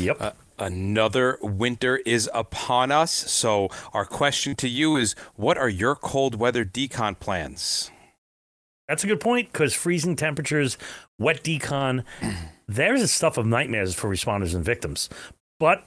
Yep. Uh, another winter is upon us. So, our question to you is what are your cold weather decon plans? That's a good point because freezing temperatures, wet decon, there's a stuff of nightmares for responders and victims. But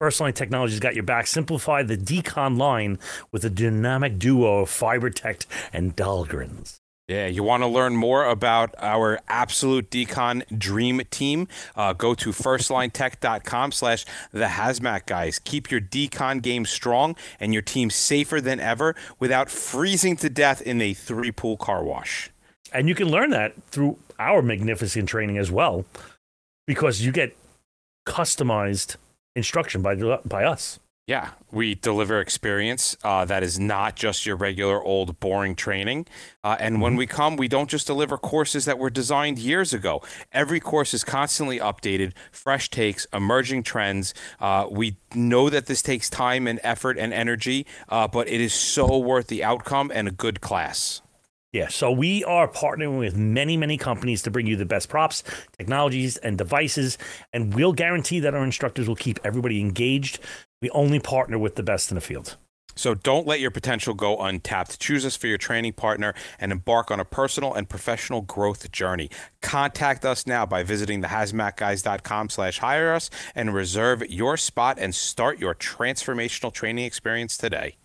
First Line Technology's got your back. Simplify the decon line with a dynamic duo of FiberTect and Dahlgrens. Yeah, you want to learn more about our absolute decon dream team? Uh, go to firstlinetech.com slash the hazmat guys. Keep your decon game strong and your team safer than ever without freezing to death in a three pool car wash. And you can learn that through our magnificent training as well, because you get customized instruction by, by us. Yeah, we deliver experience uh, that is not just your regular old boring training. Uh, and when we come, we don't just deliver courses that were designed years ago. Every course is constantly updated, fresh takes, emerging trends. Uh, we know that this takes time and effort and energy, uh, but it is so worth the outcome and a good class. Yeah, so we are partnering with many, many companies to bring you the best props, technologies, and devices, and we'll guarantee that our instructors will keep everybody engaged. We only partner with the best in the field. So don't let your potential go untapped. Choose us for your training partner and embark on a personal and professional growth journey. Contact us now by visiting thehazmatguys.com slash hire us and reserve your spot and start your transformational training experience today.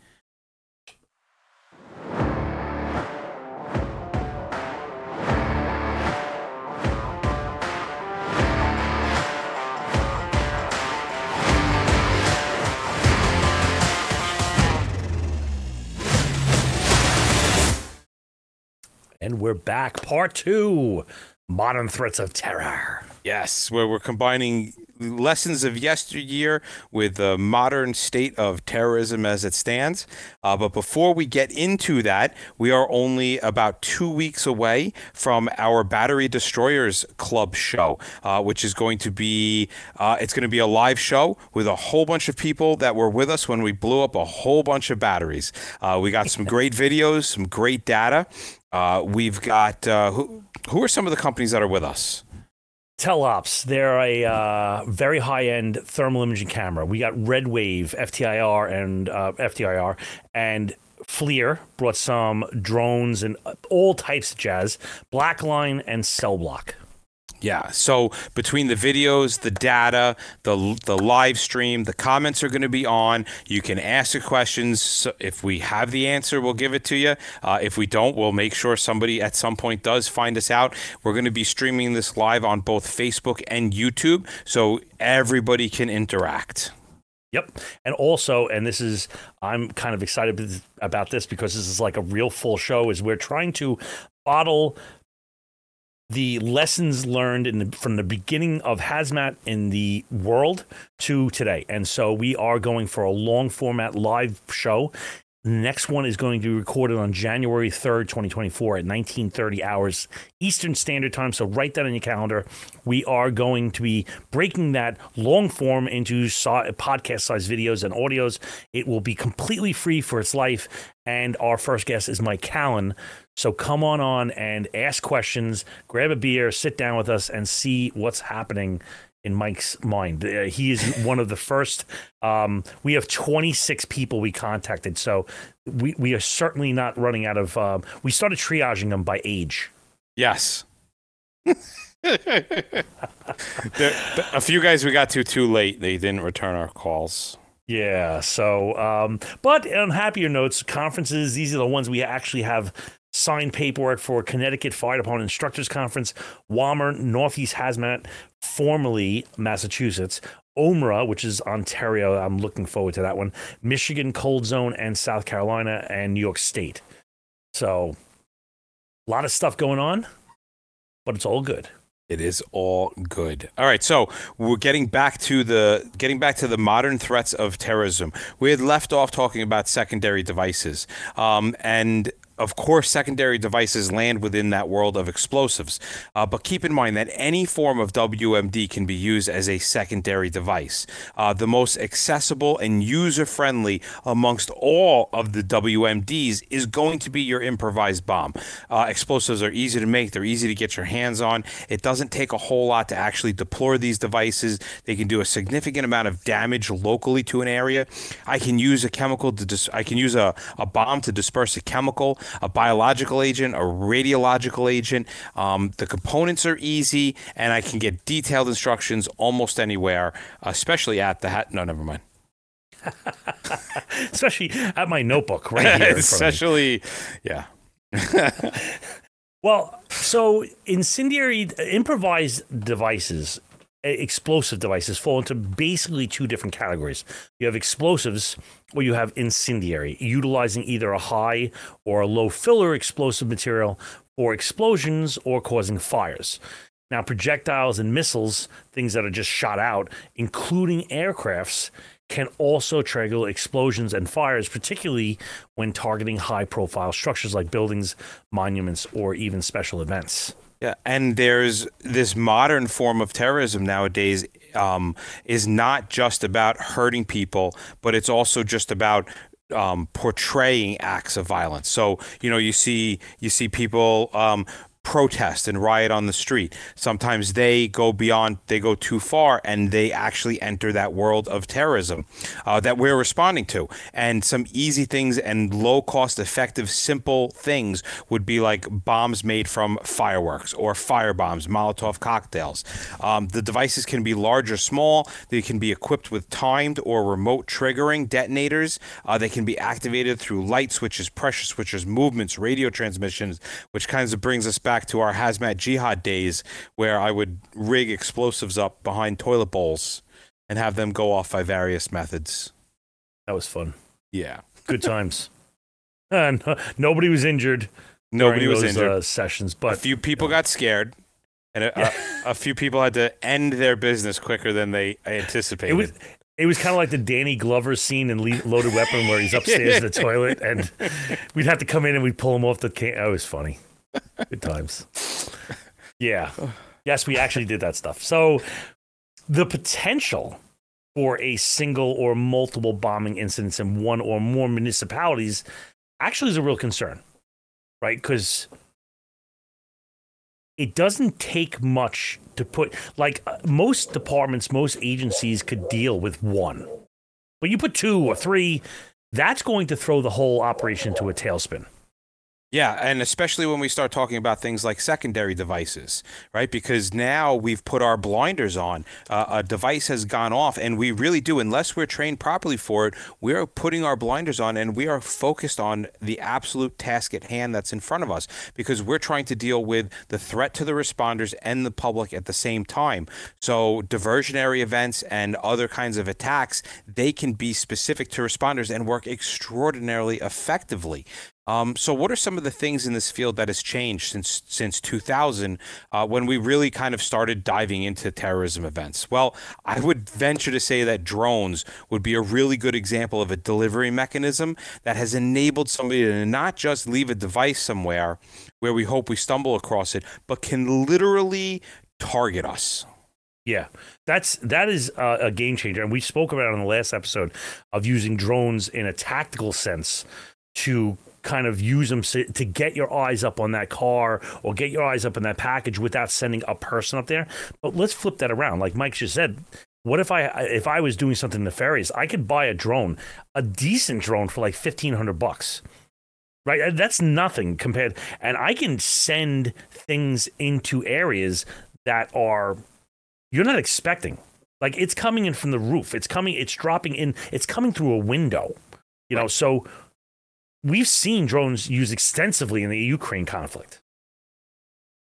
And we're back. Part two Modern Threats of Terror. Yes, where we're combining lessons of yesteryear with the modern state of terrorism as it stands. Uh, but before we get into that, we are only about two weeks away from our Battery Destroyers Club show, uh, which is going to be uh, it's going to be a live show with a whole bunch of people that were with us when we blew up a whole bunch of batteries. Uh, we got some great videos, some great data. Uh, we've got uh, who, who are some of the companies that are with us? Telops, they're a uh, very high end thermal imaging camera. We got Red Wave, FTIR, and uh, FTIR, and FLIR brought some drones and all types of jazz. Blackline and Cell Block. Yeah. So between the videos, the data, the the live stream, the comments are going to be on. You can ask the questions. So if we have the answer, we'll give it to you. Uh, if we don't, we'll make sure somebody at some point does find us out. We're going to be streaming this live on both Facebook and YouTube, so everybody can interact. Yep. And also, and this is, I'm kind of excited about this because this is like a real full show, is we're trying to bottle the lessons learned in the, from the beginning of hazmat in the world to today. And so we are going for a long format live show. The next one is going to be recorded on January 3rd, 2024 at 1930 hours Eastern Standard Time. So write that in your calendar. We are going to be breaking that long form into podcast size videos and audios. It will be completely free for its life. And our first guest is Mike Callan. So come on on and ask questions, grab a beer, sit down with us, and see what's happening in Mike's mind. Uh, he is one of the first. Um, we have 26 people we contacted, so we we are certainly not running out of. Um, we started triaging them by age. Yes. there, a few guys we got to too late. They didn't return our calls. Yeah. So, um, but on happier notes, conferences. These are the ones we actually have signed paperwork for Connecticut Fire Department Instructors Conference, WAMR, Northeast Hazmat, formerly Massachusetts, OMRA, which is Ontario. I'm looking forward to that one. Michigan Cold Zone and South Carolina and New York State. So, a lot of stuff going on, but it's all good. It is all good. All right, so we're getting back to the getting back to the modern threats of terrorism. We had left off talking about secondary devices, um, and of course, secondary devices land within that world of explosives. Uh, but keep in mind that any form of WMD can be used as a secondary device. Uh, the most accessible and user friendly amongst all of the WMDs is going to be your improvised bomb. Uh, explosives are easy to make, they're easy to get your hands on. It doesn't take a whole lot to actually deploy these devices. They can do a significant amount of damage locally to an area. I can use a chemical to dis- I can use a, a bomb to disperse a chemical a biological agent, a radiological agent. Um, the components are easy, and I can get detailed instructions almost anywhere, especially at the hat. No, never mind. especially at my notebook right here. especially, yeah. well, so incendiary improvised devices explosive devices fall into basically two different categories. You have explosives or you have incendiary, utilizing either a high or a low filler explosive material for explosions or causing fires. Now, projectiles and missiles, things that are just shot out, including aircrafts, can also trigger explosions and fires, particularly when targeting high profile structures like buildings, monuments, or even special events. Yeah, and there's this modern form of terrorism nowadays um, is not just about hurting people, but it's also just about um, portraying acts of violence. So you know, you see you see people um, protest and riot on the street. Sometimes they go beyond, they go too far, and they actually enter that world of terrorism uh, that we're responding to. And some easy things and low cost, effective, simple things would be like bombs made from fireworks or fire bombs, Molotov cocktails. Um, the devices can be large or small. They can be equipped with timed or remote triggering detonators. Uh, they can be activated through light switches, pressure switches, movements, radio transmissions, which kind of brings us back back to our hazmat jihad days where I would rig explosives up behind toilet bowls and have them go off by various methods. That was fun. Yeah. Good times. and nobody was injured. Nobody was those, injured. Uh, sessions, but a few people got scared, and a, a, a, few people had to end their business quicker than they anticipated. It was it was kind of like the Danny Glover scene in Loaded Weapon where he's upstairs in the toilet, and we'd have to come in and we'd pull him off the can. That was funny. Good times. Yeah. Yes, we actually did that stuff. So the potential for a single or multiple bombing incidents in one or more municipalities actually is a real concern, right? Because it doesn't take much to put, like uh, most departments, most agencies could deal with one. But you put two or three, that's going to throw the whole operation to a tailspin. Yeah, and especially when we start talking about things like secondary devices, right? Because now we've put our blinders on. Uh, a device has gone off, and we really do, unless we're trained properly for it, we are putting our blinders on and we are focused on the absolute task at hand that's in front of us because we're trying to deal with the threat to the responders and the public at the same time. So, diversionary events and other kinds of attacks, they can be specific to responders and work extraordinarily effectively. Um, so, what are some of the things in this field that has changed since since 2000, uh, when we really kind of started diving into terrorism events? Well, I would venture to say that drones would be a really good example of a delivery mechanism that has enabled somebody to not just leave a device somewhere where we hope we stumble across it, but can literally target us. Yeah, that's that is a, a game changer, and we spoke about it in the last episode of using drones in a tactical sense to kind of use them to get your eyes up on that car or get your eyes up on that package without sending a person up there. But let's flip that around. Like Mike just said, what if I if I was doing something nefarious? I could buy a drone, a decent drone for like fifteen hundred bucks. Right, that's nothing compared, and I can send things into areas that are you're not expecting. Like it's coming in from the roof. It's coming. It's dropping in. It's coming through a window. You know, so we've seen drones used extensively in the Ukraine conflict.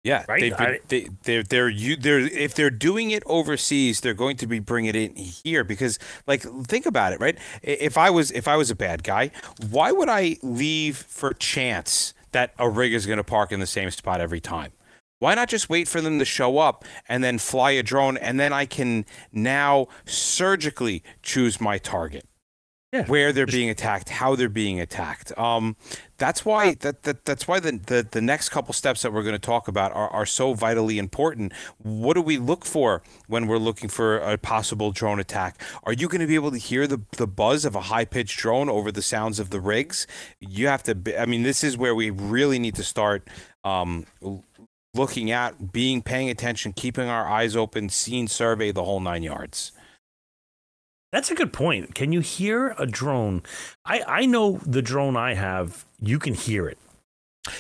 Yeah, right. Been, I, they, they're they're you they're if they're doing it overseas, they're going to be bringing it in here because, like, think about it, right? If I was if I was a bad guy, why would I leave for chance that a rig is going to park in the same spot every time? Why not just wait for them to show up and then fly a drone, and then I can now surgically choose my target? Yeah. where they're being attacked, how they're being attacked. Um, that's why that, that that's why the, the the next couple steps that we're going to talk about are, are so vitally important. What do we look for when we're looking for a possible drone attack? Are you going to be able to hear the the buzz of a high pitched drone over the sounds of the rigs? You have to. Be, I mean, this is where we really need to start. Um, looking at being paying attention keeping our eyes open seeing survey the whole nine yards That's a good point. Can you hear a drone? I, I know the drone I have, you can hear it.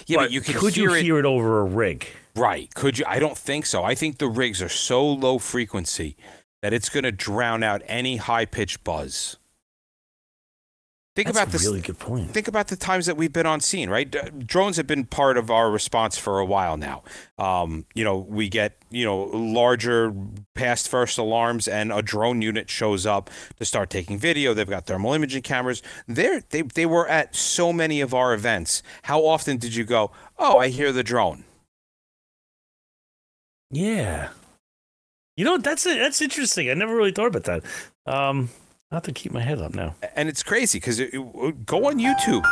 yeah but, you can could hear you it hear it over a rig? Right. Could you? I don't think so. I think the rigs are so low frequency that it's going to drown out any high pitched buzz. Think That's about this. really good point. Think about the times that we've been on scene, right? D- drones have been part of our response for a while now. Um, you know, we get you know larger past first alarms, and a drone unit shows up to start taking video. They've got thermal imaging cameras. They're, they they were at so many of our events. How often did you go? Oh, I hear the drone. Yeah. You know, that's. That's interesting. I never really thought about that. Um, I have to keep my head up now. and it's crazy because go on YouTube.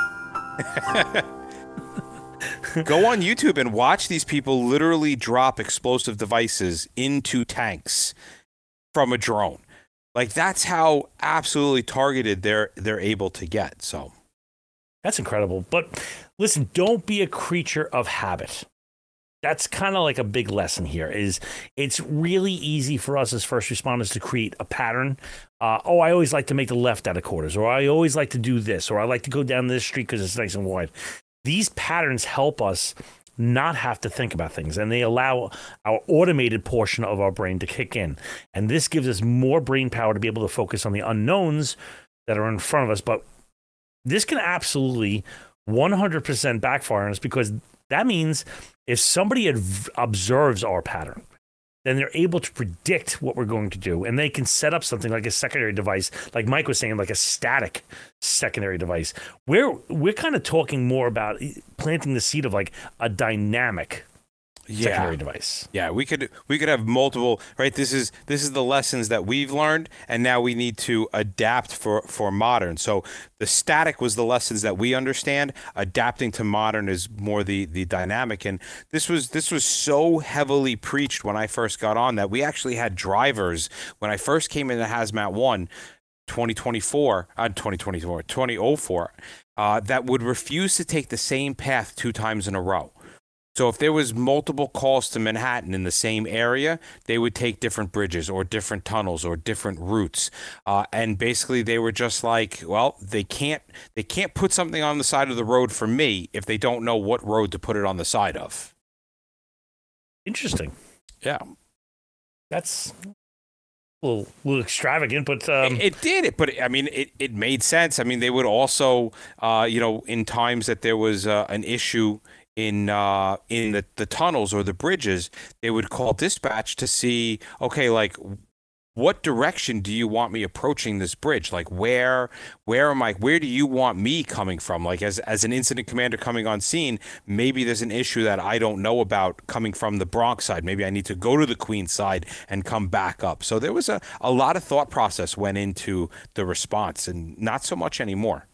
go on YouTube and watch these people literally drop explosive devices into tanks from a drone. Like that's how absolutely targeted they're they're able to get. So That's incredible. But listen, don't be a creature of habit. That's kind of like a big lesson here is it's really easy for us as first responders to create a pattern. Uh, oh, I always like to make the left out of quarters, or I always like to do this, or I like to go down this street because it's nice and wide. These patterns help us not have to think about things and they allow our automated portion of our brain to kick in. And this gives us more brain power to be able to focus on the unknowns that are in front of us. But this can absolutely 100% backfire on us because that means if somebody adv- observes our pattern, then they're able to predict what we're going to do and they can set up something like a secondary device like mike was saying like a static secondary device. We're we're kind of talking more about eh, planting the seed of like a dynamic secondary device Yeah, we could we could have multiple right. This is this is the lessons that we've learned, and now we need to adapt for for modern. So the static was the lessons that we understand. Adapting to modern is more the the dynamic, and this was this was so heavily preached when I first got on that we actually had drivers when I first came into Hazmat One. 2024, uh, 2024, 2004, uh, that would refuse to take the same path two times in a row. So if there was multiple calls to Manhattan in the same area, they would take different bridges or different tunnels or different routes, uh, and basically they were just like, well, they can't they can't put something on the side of the road for me if they don't know what road to put it on the side of. interesting Yeah, that's a little, little extravagant but um, it, it did it, but I mean, it, it made sense. I mean, they would also, uh, you know, in times that there was uh, an issue in uh, in the, the tunnels or the bridges, they would call dispatch to see, okay, like what direction do you want me approaching this bridge? Like where where am I where do you want me coming from? Like as as an incident commander coming on scene, maybe there's an issue that I don't know about coming from the Bronx side. Maybe I need to go to the Queen side and come back up. So there was a, a lot of thought process went into the response and not so much anymore.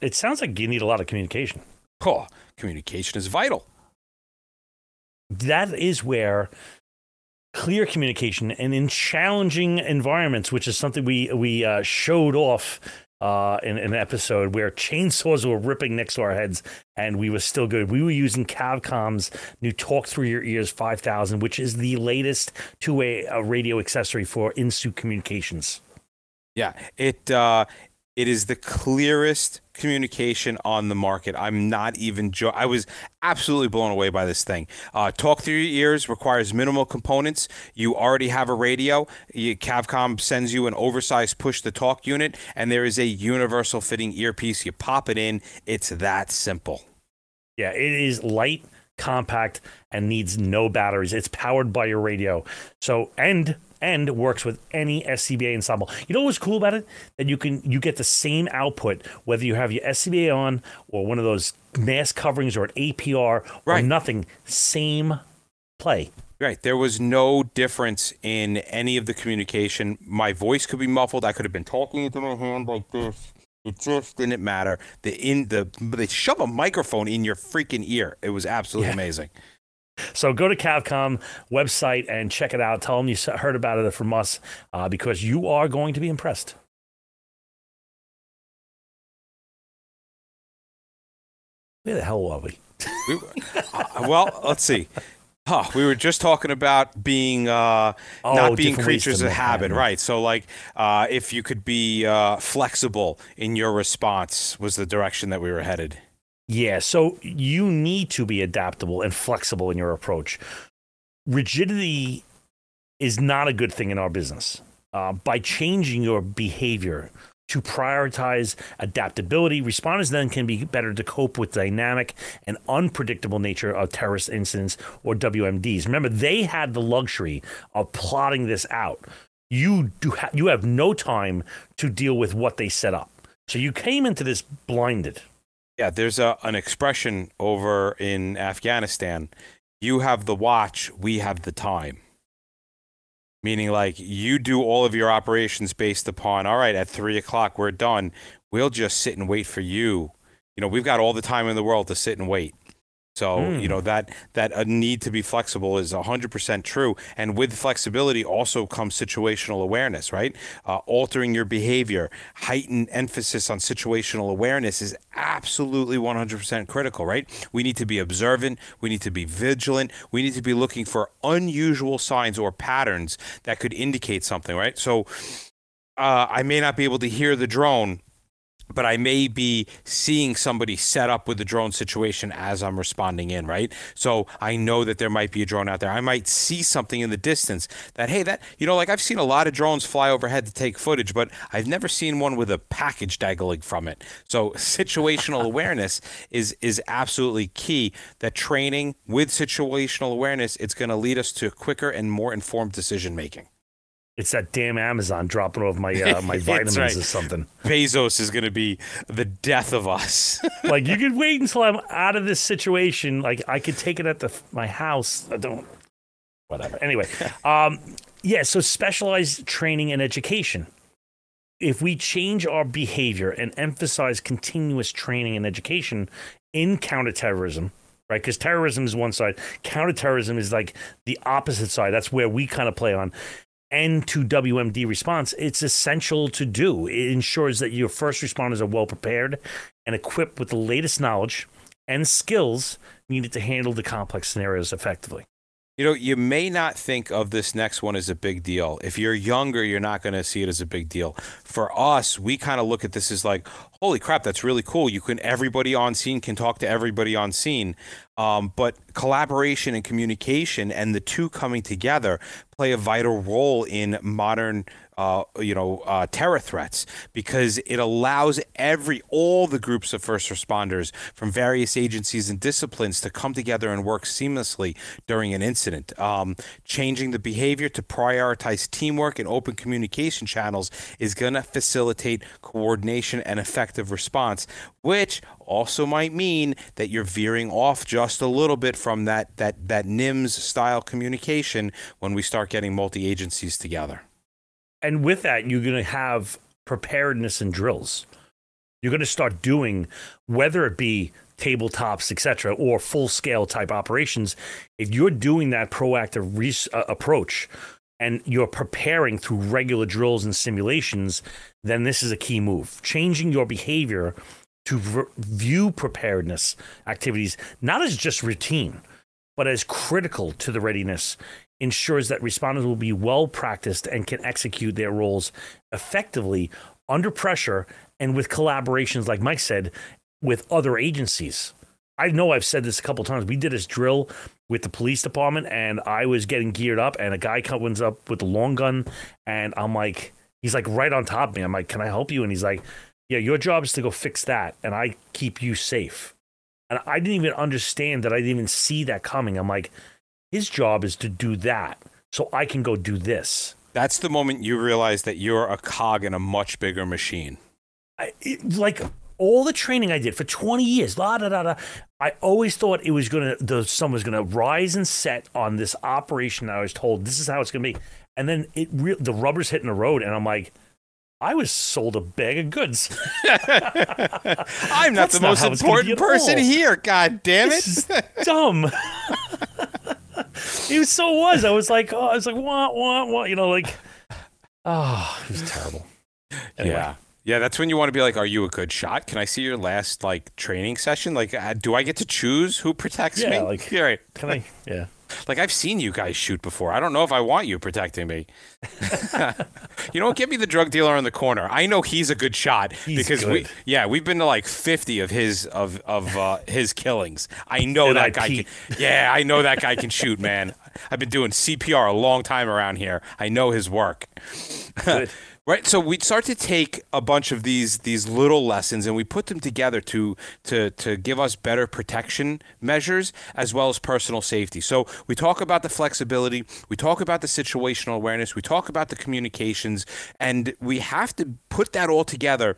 it sounds like you need a lot of communication Oh, communication is vital. that is where clear communication and in challenging environments, which is something we we uh, showed off uh, in, in an episode where chainsaws were ripping next to our heads, and we were still good. We were using Cavcom's new Talk Through Your Ears 5000, which is the latest two-way uh, radio accessory for in-suit communications. Yeah, it uh, it is the clearest communication on the market. I'm not even jo- I was absolutely blown away by this thing. Uh, Talk through your ears requires minimal components. You already have a radio. You, Cavcom sends you an oversized push to talk unit, and there is a universal fitting earpiece. You pop it in. It's that simple. Yeah, it is light, compact, and needs no batteries. It's powered by your radio. So and and works with any SCBA ensemble. You know what's cool about it? That you can you get the same output whether you have your SCBA on or one of those mask coverings or an APR or Right. nothing. Same play. Right. There was no difference in any of the communication. My voice could be muffled. I could have been talking into my hand like this. It just didn't matter. The in the they shove a microphone in your freaking ear. It was absolutely Yeah. amazing. So go to Cavcom website and check it out. Tell them you heard about it from us uh, because you are going to be impressed. Where the hell were we? We, uh, well, let's see. Huh, we were just talking about being uh, Oh, not being different ways to creatures of habit, right? So, like, uh, if you could be uh, flexible in your response, was the direction that we were headed. Yeah, so you need to be adaptable and flexible in your approach. Rigidity is not a good thing in our business. Uh, by changing your behavior to prioritize adaptability, responders then can be better to cope with dynamic and unpredictable nature of terrorist incidents or WMDs. Remember, they had the luxury of plotting this out. You do ha- you have no time to deal with what they set up. So you came into this blinded. Yeah, there's a, an expression over in Afghanistan. You have the watch, we have the time. Meaning, like, you do all of your operations based upon, all right, at three o'clock, we're done. We'll just sit and wait for you. You know, we've got all the time in the world to sit and wait. So, Mm. you know, that, that a need to be flexible is 100% true. And with flexibility also comes situational awareness, right? Uh, altering your behavior, heightened emphasis on situational awareness is absolutely 100% critical, right? We need to be observant. We need to be vigilant. We need to be looking for unusual signs or patterns that could indicate something, right? So, uh, I may not be able to hear the drone, but I may be seeing somebody set up with the drone situation as I'm responding in, right? So I know that there might be a drone out there. I might see something in the distance that, hey, that, you know, like I've seen a lot of drones fly overhead to take footage, but I've never seen one with a package dangling from it. So situational awareness is is absolutely key. That training with situational awareness, it's going to lead us to quicker and more informed decision making. It's that damn Amazon dropping off my uh, my vitamins right. or something. Bezos is going to be the death of us. like you could wait until I'm out of this situation. Like I could take it at the my house. I don't. Whatever. Anyway, um, yeah. So specialized training and education. If we change our behavior and emphasize continuous training and education in counterterrorism, right? Because terrorism is one side, counterterrorism is like the opposite side. That's where we kind of play on. And to WMD response, it's essential to do. It ensures that your first responders are well prepared and equipped with the latest knowledge and skills needed to handle the complex scenarios effectively. You know, you may not think of this next one as a big deal. If you're younger, you're not going to see it as a big deal. For us, we kind of look at this as like, holy crap, that's really cool. You can everybody on scene can talk to everybody on scene. Um, but collaboration and communication and the two coming together play a vital role in modern uh, you know uh, terror threats because it allows every all the groups of first responders from various agencies and disciplines to come together and work seamlessly during an incident um, changing the behavior to prioritize teamwork and open communication channels is going to facilitate coordination and effective response which also might mean that you're veering off just a little bit from that that that NIMS style communication when we start getting multi agencies together. And with that, you're going to have preparedness and drills. You're going to start doing, whether it be tabletops, etc., or full scale type operations. If you're doing that proactive res- uh, approach and you're preparing through regular drills and simulations, then this is a key move. Changing your behavior to v- view preparedness activities not as just routine, but as critical to the readiness ensures that responders will be well practiced and can execute their roles effectively under pressure and with collaborations, like Mike said, with other agencies. I know I've said this a couple times. We did this drill with the police department, and I was getting geared up, and a guy comes up with a long gun, and I'm like, he's like right on top of me. I'm like, can I help you? And he's like, yeah, your job is to go fix that, and I keep you safe. And I didn't even understand that. I didn't even see that coming. I'm like, his job is to do that, so I can go do this. That's the moment you realize that you're a cog in a much bigger machine. I, it, like all the training I did for 20 years, la da da da. I always thought it was gonna, the sun was gonna rise and set on this operation. I was told this is how it's gonna be, and then it, re- the rubber's hitting the road, and I'm like, I was sold a bag of goods. I'm not That's the not most how it's gonna be important person here. God damn it. Dumb. it so was. I was like, oh, I was like, what, what, what? You know, like, oh, it was terrible. Anyway. Yeah. Yeah, that's when you want to be like, "Are you a good shot? Can I see your last like training session? Like, uh, do I get to choose who protects me?" Yeah, like- yeah, right. Can I? Yeah. Like I've seen you guys shoot before. I don't know if I want you protecting me. you don't give me the drug dealer in the corner. I know he's a good shot He's because we yeah, we've been to like 50 of his of of uh, his killings. I know And that I guy can Yeah, I know that guy can shoot, man. I've been doing CPR a long time around here. I know his work. Right, so we start to take a bunch of these these little lessons and we put them together to to to give us better protection measures as well as personal safety. So we talk about the flexibility, we talk about the situational awareness, we talk about the communications, and we have to put that all together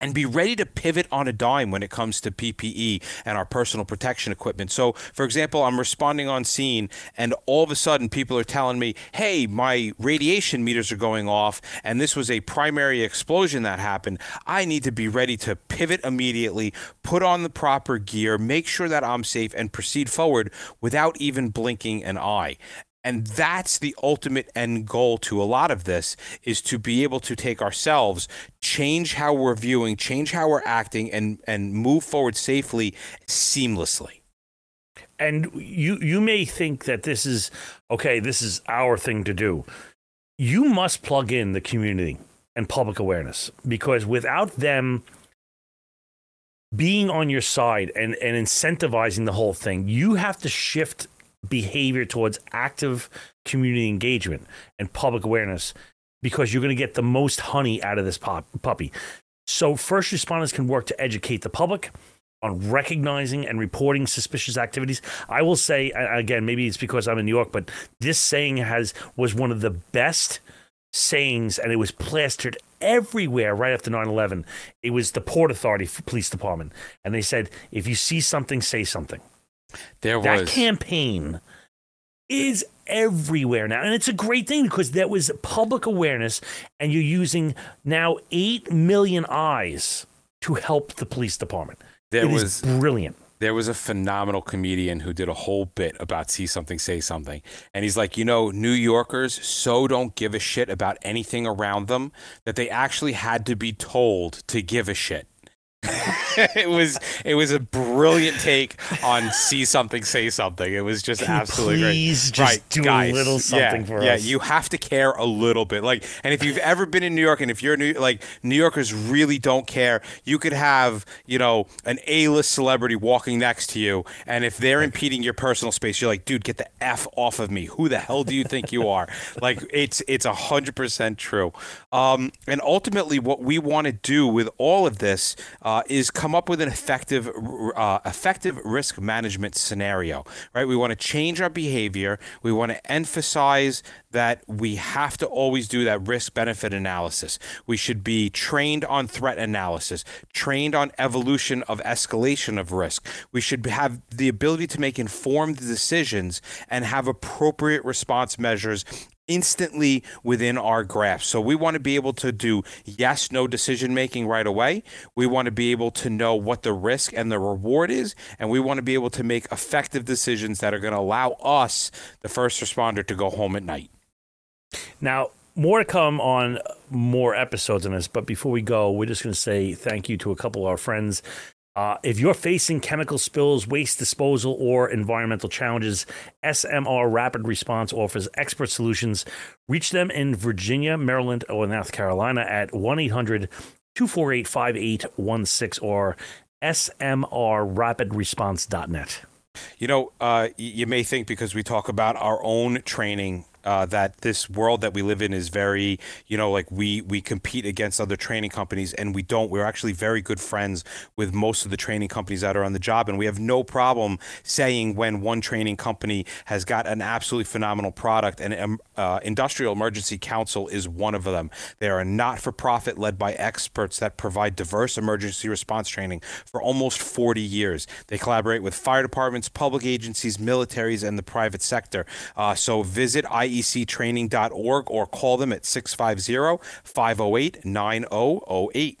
and be ready to pivot on a dime when it comes to PPE and our personal protection equipment. So, for example, I'm responding on scene, and all of a sudden, people are telling me, hey, my radiation meters are going off, and this was a primary explosion that happened. I need to be ready to pivot immediately, put on the proper gear, make sure that I'm safe, and proceed forward without even blinking an eye. And that's the ultimate end goal to a lot of this is to be able to take ourselves, change how we're viewing, change how we're acting, and and move forward safely, seamlessly. And you you may think that this is okay, this is our thing to do. You must plug in the community and public awareness because without them being on your side and, and incentivizing the whole thing, you have to shift behavior towards active community engagement and public awareness because you're going to get the most honey out of this pop, puppy. So, first responders can work to educate the public on recognizing and reporting suspicious activities. I will say again, maybe it's because I'm in New York, but this saying has was one of the best sayings, and it was plastered everywhere right after 9/11. It was the Port Authority Police Department, and they said, "If you see something, say something." There That campaign is everywhere now. And it's a great thing because that was public awareness, and you're using now 8 million eyes to help the police department. there It was brilliant. there was a phenomenal comedian who did a whole bit about see something say something and he's like you know new yorkers so don't give a shit about anything around them that they actually had to be told to give a shit it was it was a brilliant take on see something say something. It was just Can absolutely great. please just right do a little something yeah, for yeah us? Yeah, you have to care a little bit. Like and if you've ever been in new york and if you're new like new yorkers really don't care you could have you know an a-list celebrity walking next to you and if they're impeding your personal space you're like dude get the f off of me. Who the hell do you think you are? Like it's it's a hundred percent true. Um and ultimately what we want to do with all of this uh, is come up with an effective uh, effective risk management scenario right? We want to change our behavior. We want to emphasize that we have to always do that risk benefit analysis we should be trained on threat analysis trained on evolution of escalation of risk we should have the ability to make informed decisions and have appropriate response measures instantly within our grasp. So we want to be able to do yes, no decision making right away. We want to be able to know what the risk and the reward is. And we want to be able to make effective decisions that are going to allow us, the first responder, to go home at night. Now, more to come on more episodes on this, but before we go, we're just going to say thank you to a couple of our friends. Uh, if you're facing chemical spills, waste disposal, or environmental challenges, SMR Rapid Response offers expert solutions. Reach them in Virginia, Maryland, or North Carolina at 1 800 248 5816 or smrrapidresponse.net. You know, uh, you may think because we talk about our own training uh, that this world that we live in is very, you know, like we we compete against other training companies, and we don't. We're actually very good friends with most of the training companies that are on the job, and we have no problem saying when one training company has got an absolutely phenomenal product and um, uh, Industrial Emergency Council is one of them. They are a not for profit led by experts that provide diverse emergency response training for almost 40 years. They collaborate with fire departments, public agencies, militaries, and the private sector. Uh, so visit iectraining.org or call them at 650 508 9008.